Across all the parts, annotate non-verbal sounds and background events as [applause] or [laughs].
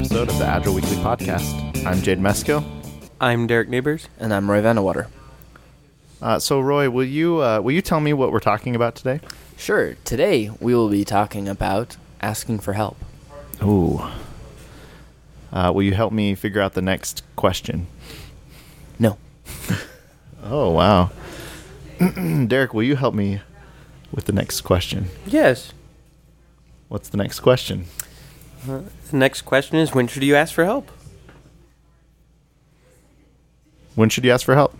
episode of the Agile Weekly Podcast. I'm Jade Meskill. I'm Derek Neighbors. And I'm Roy van de Water. Uh, so, Roy, will you uh, will you tell me what we're talking about today? Sure. Today we will be talking about asking for help. Ooh. Uh, will you help me figure out the next question? No. [laughs] Oh wow. [clears throat] Derek, will you help me with the next question? Yes. What's the next question? The next question is when should you ask for help? When should you ask for help?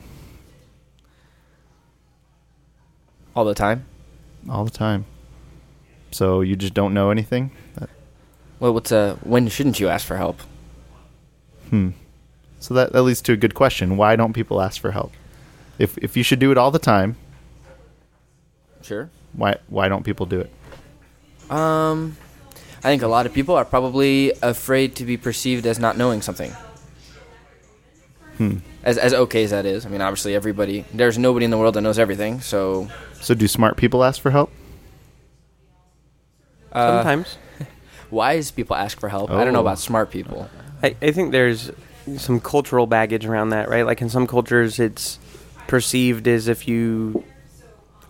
All the time. All the time. So you just don't know anything? Well, what's uh when shouldn't you ask for help? Hmm. So that, that leads to a good question. Why don't people ask for help? If if you should do it all the time, Sure. why why don't people do it? Um I think a lot of people are probably afraid to be perceived as not knowing something. Hmm. As as okay as that is. I mean, obviously everybody there's nobody in the world that knows everything, so So do smart people ask for help? uh, Sometimes. [laughs] wise people ask for help. I don't know Oh. about smart people. I, I think there's some cultural baggage around that, right? Like in some cultures, it's perceived as if you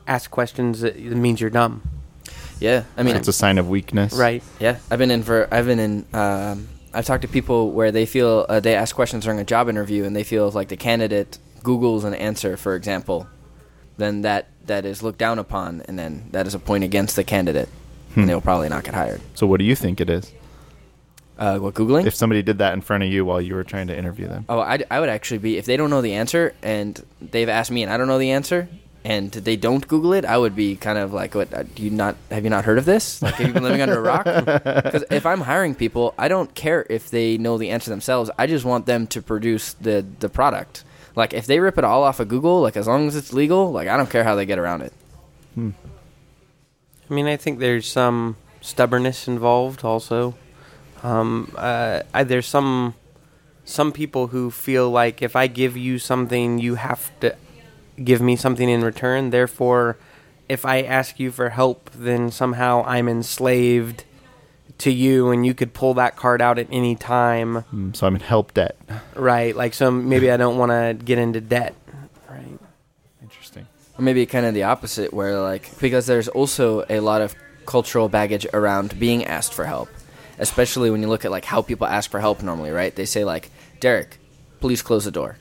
ask questions, it it means you're dumb, Yeah. I mean, it's a sign of weakness. right? Yeah, I've been in for I've been in um, I've talked to people where they feel uh, they ask questions during a job interview and they feel like the candidate Google's an answer, for example, then that that is looked down upon, and then that is a point against the candidate, Hmm. and they'll probably not get hired. So what do you think it is? Uh, what googling? If somebody did that in front of you while you were trying to interview them? oh, I, I would actually be if they don't know the answer and they've asked me and I don't know the answer. And they don't Google it. I would be kind of like, "What? uh, Do you not have you not heard of this? Like, have you been living under a rock?" [laughs] Because if I'm hiring people, I don't care if they know the answer themselves. I just want them to produce the the product. Like if they rip it all off of Google, like as long as it's legal, like I don't care how they get around it. I mean, I think there's some stubbornness involved also. Um, uh, I, there's some some people who feel like if I give you something, you have to give me something in return. Therefore, if I ask you for help, then somehow I'm enslaved to you, and you could pull that card out at any time, Hmm, So I'm in help debt. right? Like some maybe I don't want to get into debt, right? Interesting. Or maybe kind of the opposite, where like because there's also a lot of cultural baggage around being asked for help, especially when you look at like how people ask for help normally, right? They say like, "Derek, please close the door."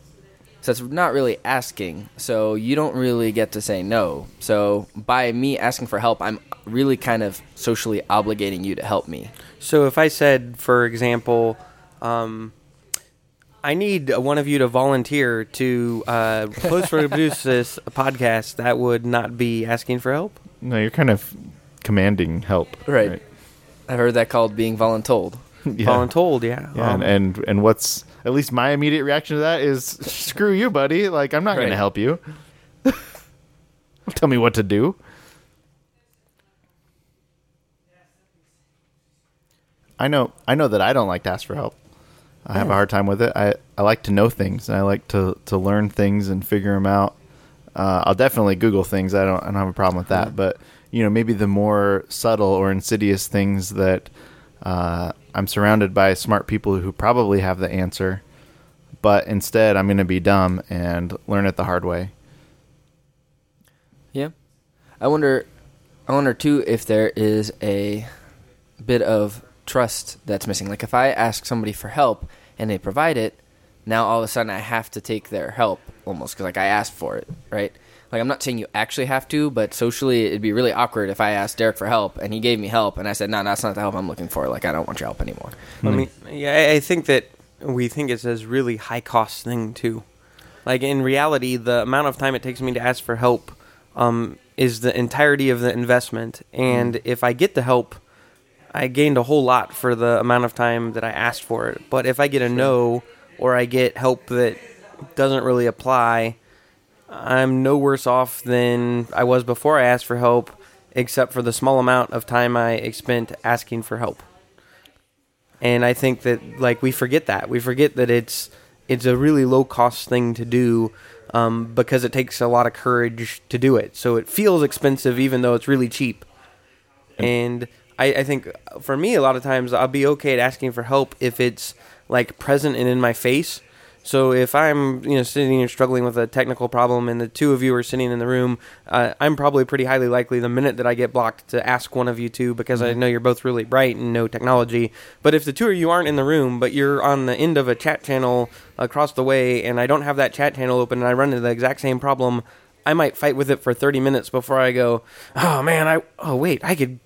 So it's not really asking. So you don't really get to say no. So by me asking for help, I'm really kind of socially obligating you to help me. So if I said, for example, um, I need one of you to volunteer to uh, post produce [laughs] this podcast, that would not be asking for help. No, you're kind of commanding help. Right. I've heard that called being voluntold. Yeah. Voluntold, yeah. Yeah, Um, and, and and what's at least my immediate reaction to that is [laughs] screw you, buddy. Like I'm not going to help you. [laughs] Tell me what to do. I know I know that I don't like to ask for help. I have a hard time with it. I, I like to know things and I like to, to learn things and figure them out. Uh, I'll definitely Google things. I don't I don't have a problem with that. But you know, maybe the more subtle or insidious things that uh, I'm surrounded by smart people who probably have the answer, but instead I'm going to be dumb and learn it the hard way. Yeah. I wonder I wonder too if there is a bit of trust that's missing. Like if I ask somebody for help and they provide it, now all of a sudden I have to take their help almost cuz like I asked for it, right? Like I'm not saying you actually have to, but socially it'd be really awkward if I asked Derek for help and he gave me help and I said, "No, that's not the help I'm looking for. Like I don't want your help anymore." I mean, yeah, I- I think that we think it's a really high cost thing too. Like in reality, the amount of time it takes me to ask for help um, is the entirety of the investment, and if I get the help, I gained a whole lot for the amount of time that I asked for it. But if I get a no or I get help that doesn't really apply, I'm no worse off than I was before I asked for help, except for the small amount of time I spent asking for help. And I think that like we forget that we forget that it's it's a really low cost thing to do um, because it takes a lot of courage to do it. So it feels expensive even though it's really cheap. And I, I think for me, a lot of times I'll be okay at asking for help if it's like present and in my face. So if I'm you know sitting and struggling with a technical problem and the two of you are sitting in the room, uh, I'm probably pretty highly likely the minute that I get blocked to ask one of you two because I know you're both really bright and know technology. But if the two of you aren't in the room, but you're on the end of a chat channel across the way, and I don't have that chat channel open, and I run into the exact same problem, I might fight with it for 30 minutes before I go, oh man, I oh wait, I could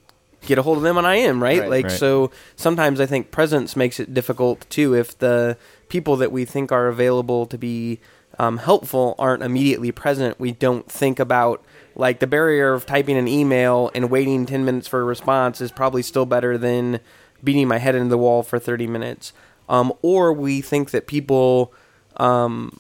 get a hold of them and I am, right? Right. like Right. so sometimes I think presence makes it difficult too if the people that we think are available to be um, helpful aren't immediately present. We don't think about like the barrier of typing an email and waiting 10 minutes for a response is probably still better than beating my head into the wall for 30 minutes. Um, or we think that people um,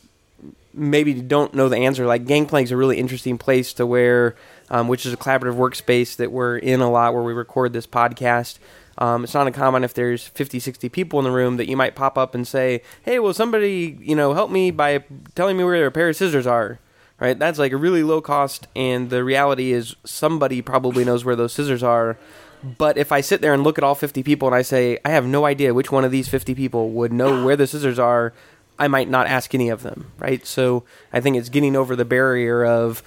maybe don't know the answer. Like Gangplank's is a really interesting place to where, um, which is a collaborative workspace that we're in a lot where we record this podcast. Um, it's not uncommon if there's 50, 60 people in the room that you might pop up and say, "Hey, will somebody you know help me by telling me where a pair of scissors are?" Right? That's like a really low cost, and the reality is somebody probably knows where those scissors are. But if I sit there and look at all 50 people and I say, I have no idea which one of these 50 people would know where the scissors are, I might not ask any of them, right? So I think it's getting over the barrier of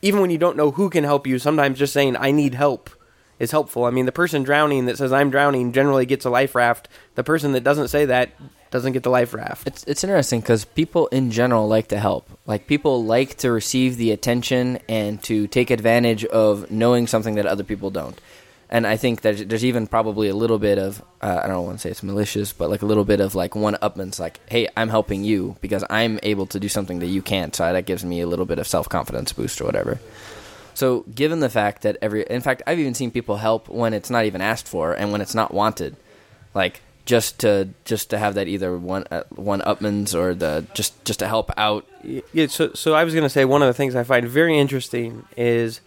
even when you don't know who can help you, sometimes just saying, I need help is helpful. I mean, the person drowning that says, I'm drowning generally gets a life raft. The person that doesn't say that doesn't get the life raft. It's it's interesting because people in general like to help. Like people like to receive the attention and to take advantage of knowing something that other people don't. And I think that there's even probably a little bit of uh, I don't want to say it's malicious, but like a little bit of like one upman's like, hey, I'm helping you because I'm able to do something that you can't. So that gives me a little bit of self confidence boost or whatever. So, given the fact that every, in fact, I've even seen people help when it's not even asked for and when it's not wanted, like just to just to have that either one uh, one upman's or the just just to help out. Yeah, so, so I was going to say one of the things I find very interesting is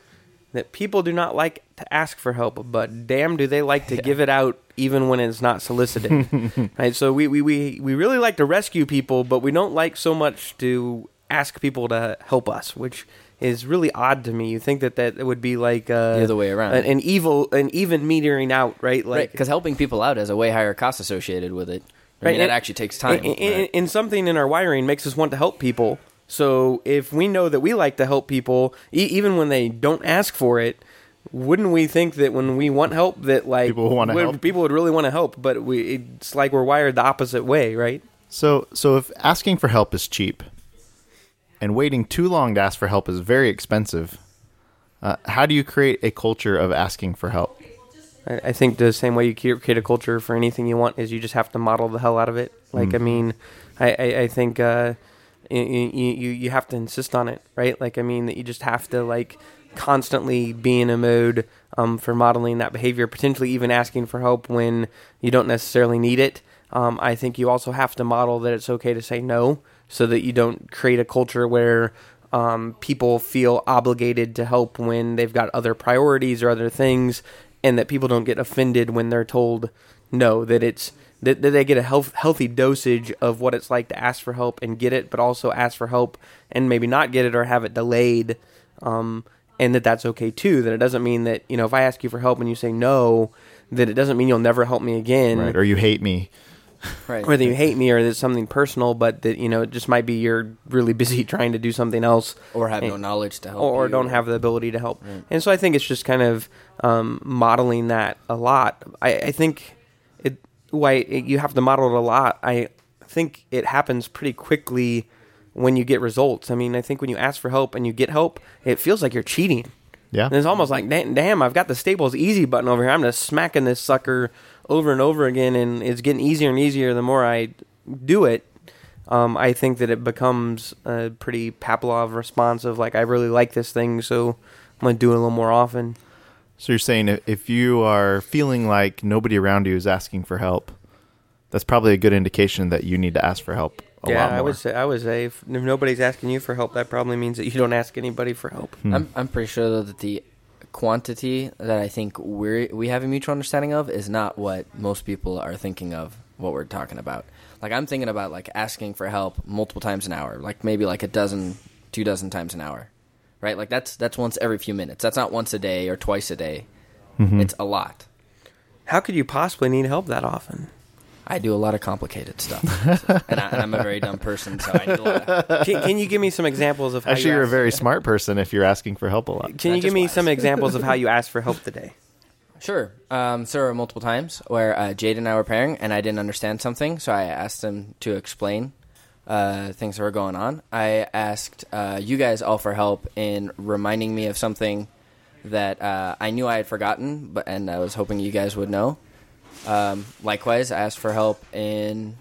that people do not like to ask for help, but damn, do they like to give it out even when it's not solicited. [laughs] right? So we, we, we, we really like to rescue people, but we don't like so much to ask people to help us, which is really odd to me. You think that that would be like uh, The other way around. an, an evil, an even metering out, right? Like right, because helping people out has a way higher cost associated with it. I Right, mean, and- it actually takes time. And, and- and something in our wiring makes us want to help people. So if we know that we like to help people, e- even when they don't ask for it, wouldn't we think that when we want help, that like People wanna would- help? people would really want to help? But we, it's like we're wired the opposite way, right? So, so if asking for help is cheap, and waiting too long to ask for help is very expensive, uh, how do you create a culture of asking for help? I, think the same way you create a culture for anything you want is you just have to model the hell out of it. Like I mean, I I, I think uh, you, you you have to insist on it, right? Like I mean that you just have to like constantly be in a mode um, for modeling that behavior, potentially even asking for help when you don't necessarily need it. Um, I think you also have to model that it's okay to say no, so that you don't create a culture where um, people feel obligated to help when they've got other priorities or other things, and that people don't get offended when they're told no. That it's that, that they get a health, healthy dosage of what it's like to ask for help and get it, but also ask for help and maybe not get it or have it delayed. Um, and that that's okay too. That it doesn't mean that you know if I ask you for help and you say no, that it doesn't mean you'll never help me again Right? Or you hate me? Right. whether you hate me or it's something personal, but that you know it just might be you're really [laughs] busy trying to do something else, or have no knowledge to help, or, or you. don't have the ability to help. And so I think it's just kind of um, modeling that a lot. I, I think it why it, you have to model it a lot. I think it happens pretty quickly when you get results. I mean, I think when you ask for help and you get help, it feels like you're cheating. Yeah. And it's almost like, damn, damn, I've got the Staples Easy button over here. I'm just smacking this sucker over and over again, and it's getting easier and easier the more I do it. Um, I think that it becomes a pretty Pavlov response of like, I really like this thing, so I'm going to do it a little more often. So you're saying if- if you are feeling like nobody around you is asking for help, that's probably a good indication that you need to ask for help a yeah, lot more. I would say, I would say if, if nobody's asking you for help, that probably means that you don't ask anybody for help. I'm I'm pretty sure though that the quantity that I think we we have a mutual understanding of is not what most people are thinking of what we're talking about. Like I'm thinking about like asking for help multiple times an hour, like maybe like a dozen, two dozen times an hour, right? Like that's that's once every few minutes. That's not once a day or twice a day. Mm-hmm. It's a lot. How could you possibly need help that often? I do a lot of complicated stuff, [laughs] and, I, and I'm a very dumb person, so I need a lot. Of, [laughs] Can, can you give me some examples of how Actually, you you're a very smart person if you're asking for help a lot. Can Not you give me wise. some [laughs] examples of how you asked for help today? Sure. Um, so there were multiple times where uh, Jade and I were pairing, and I didn't understand something, so I asked them to explain uh, things that were going on. I asked uh, you guys all for help in reminding me of something that uh, I knew I had forgotten, but and I was hoping you guys would know. Um, likewise, I asked for help in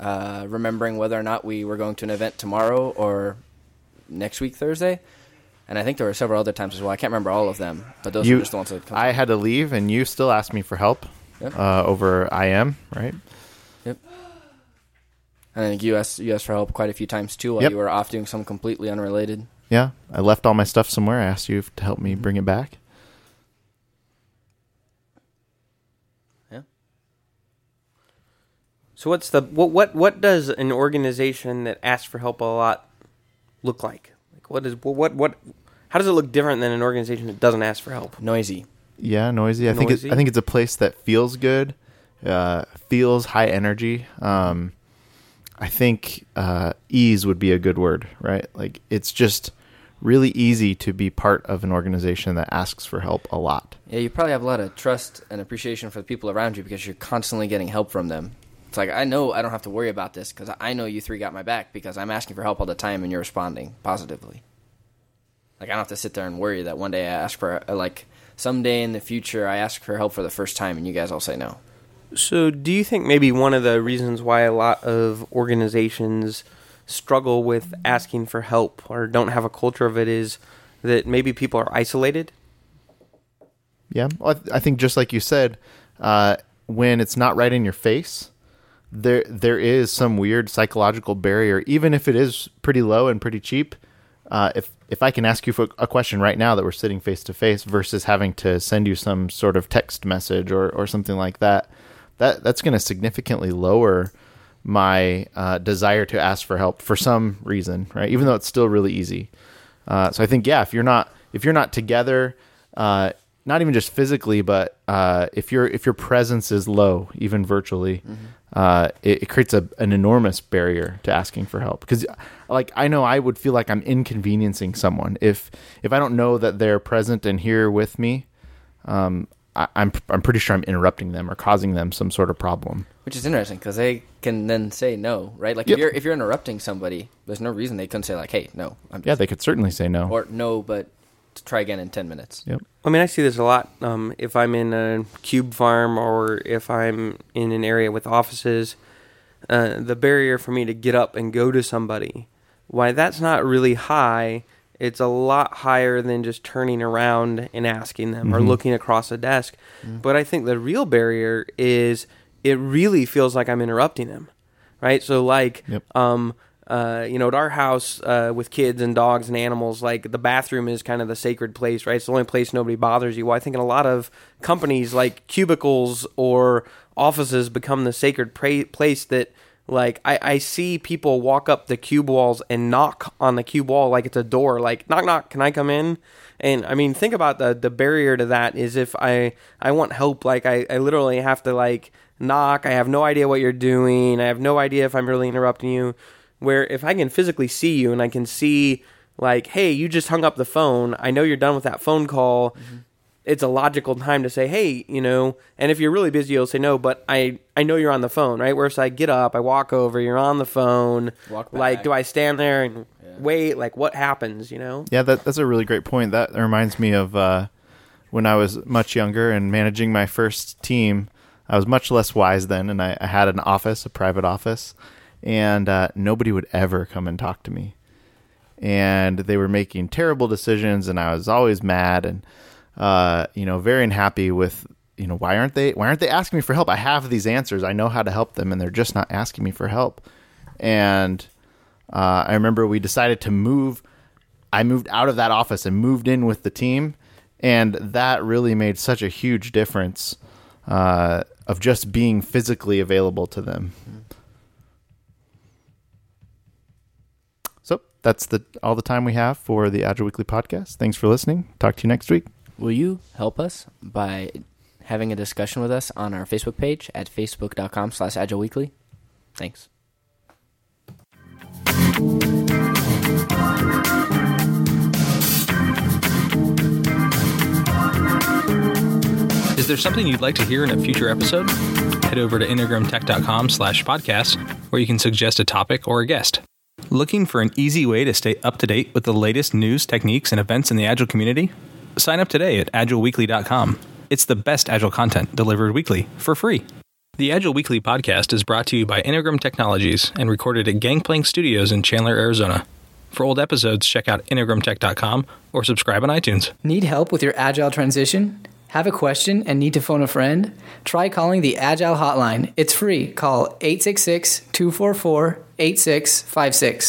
uh, remembering whether or not we were going to an event tomorrow or next week Thursday. And I think there were several other times as well. I can't remember all of them, but those You- were just the ones that come. I had to leave, and you still asked me for help Yep. uh, over IM, right? Yep. And I think you asked, you asked for help quite a few times too while Yep. you were off doing something completely unrelated. Yeah, I left all my stuff somewhere. I asked you to help me bring it back. So what's the what what what does an organization that asks for help a lot look like? Like what is what what how does it look different than an organization that doesn't ask for help? Noisy. Yeah, noisy. I think it's, I think it's a place that feels good, uh, feels high energy. Um, I think uh, ease would be a good word, right? Like it's just really easy to be part of an organization that asks for help a lot. Yeah, you probably have a lot of trust and appreciation for the people around you because you're constantly getting help from them. It's like I know I don't have to worry about this because I know you three got my back because I'm asking for help all the time and you're responding positively. Like I don't have to sit there and worry that one day I ask for uh, like someday in the future I ask for help for the first time and you guys all say no. So do you think maybe one of the reasons why a lot of organizations struggle with asking for help or don't have a culture of it is that maybe people are isolated? Yeah, well, I, th- I think just like you said, uh, when it's not right in your face, there there is some weird psychological barrier, even if it is pretty low and pretty cheap. Uh, if if I can ask you for a question right now that we're sitting face to face versus having to send you some sort of text message or, or something like that, that that's going to significantly lower my uh, desire to ask for help for some reason, right? Even though it's still really easy. Uh, so I think yeah, if you're not if you're not together, uh, not even just physically, but uh, if your if your presence is low, even virtually, uh, it, it creates a, an enormous barrier to asking for help. Because like I know I would feel like I'm inconveniencing someone if if I don't know that they're present and here with me. Um, I, I'm I'm pretty sure I'm interrupting them or causing them some sort of problem. Which is interesting because they can then say no, right? Like Yep. if you're if you're interrupting somebody, there's no reason they couldn't say like, "Hey, no," I'm Yeah, they could certainly say no. or no, but try again in ten minutes. Yep. I mean, I see this a lot. Um, if I'm in a cube farm or if I'm in an area with offices, uh, the barrier for me to get up and go to somebody, why that's not really high. It's a lot higher than just turning around and asking them or Mhm. looking across a desk. But I think the real barrier is it really feels like I'm interrupting them, right? So like, Yep. um, uh, you know, at our house uh, with kids and dogs and animals, like the bathroom is kind of the sacred place, right? It's the only place nobody bothers you. Well, I think in a lot of companies, like cubicles or offices, become the sacred pra- place that, like, I, I see people walk up the cube walls and knock on the cube wall like it's a door, like knock knock, can I come in? And I mean, think about the the barrier to that is if I I want help, like I, I literally have to like knock. I have no idea what you're doing. I have no idea if I'm really interrupting you. Where if I can physically see you and I can see like, hey, you just hung up the phone. I know you're done with that phone call. It's a logical time to say, hey, you know. And if you're really busy, you'll say no. But I I know you're on the phone, right? Whereas I get up, I walk over, you're on the phone. Walk Like, do I stand there and Yeah. wait? Like, what happens? You know? Yeah, that, that's a really great point. That reminds me of uh, when I was much younger and managing my first team. I was much less wise then, and I, I had an office, a private office, and uh, nobody would ever come and talk to me. And they were making terrible decisions, and I was always mad and uh, you know very unhappy with you know why aren't they why aren't they asking me for help? I have these answers, I know how to help them, and they're just not asking me for help. And uh, I remember we decided to move. I moved out of that office and moved in with the team, and that really made such a huge difference uh, of just being physically available to them. So that's the all the time we have for the Agile Weekly podcast. Thanks for listening. Talk to you next week. Will you help us by having a discussion with us on our Facebook page at facebook.com slash agileweekly. Thanks. Is there something you'd like to hear in a future episode? Head over to integrumtech.com slash podcast, where you can suggest a topic or a guest. Looking for an easy way to stay up to date with the latest news, techniques, and events in the Agile community? Sign up today at agileweekly.com. It's the best Agile content delivered weekly for free. The Agile Weekly podcast is brought to you by Integrum Technologies and recorded at Gangplank Studios in Chandler, Arizona. For old episodes, check out integrumtech.com or subscribe on iTunes. Need help with your agile transition? Have a question and need to phone a friend? Try calling the Agile Hotline. It's free. Call 866 244 8656.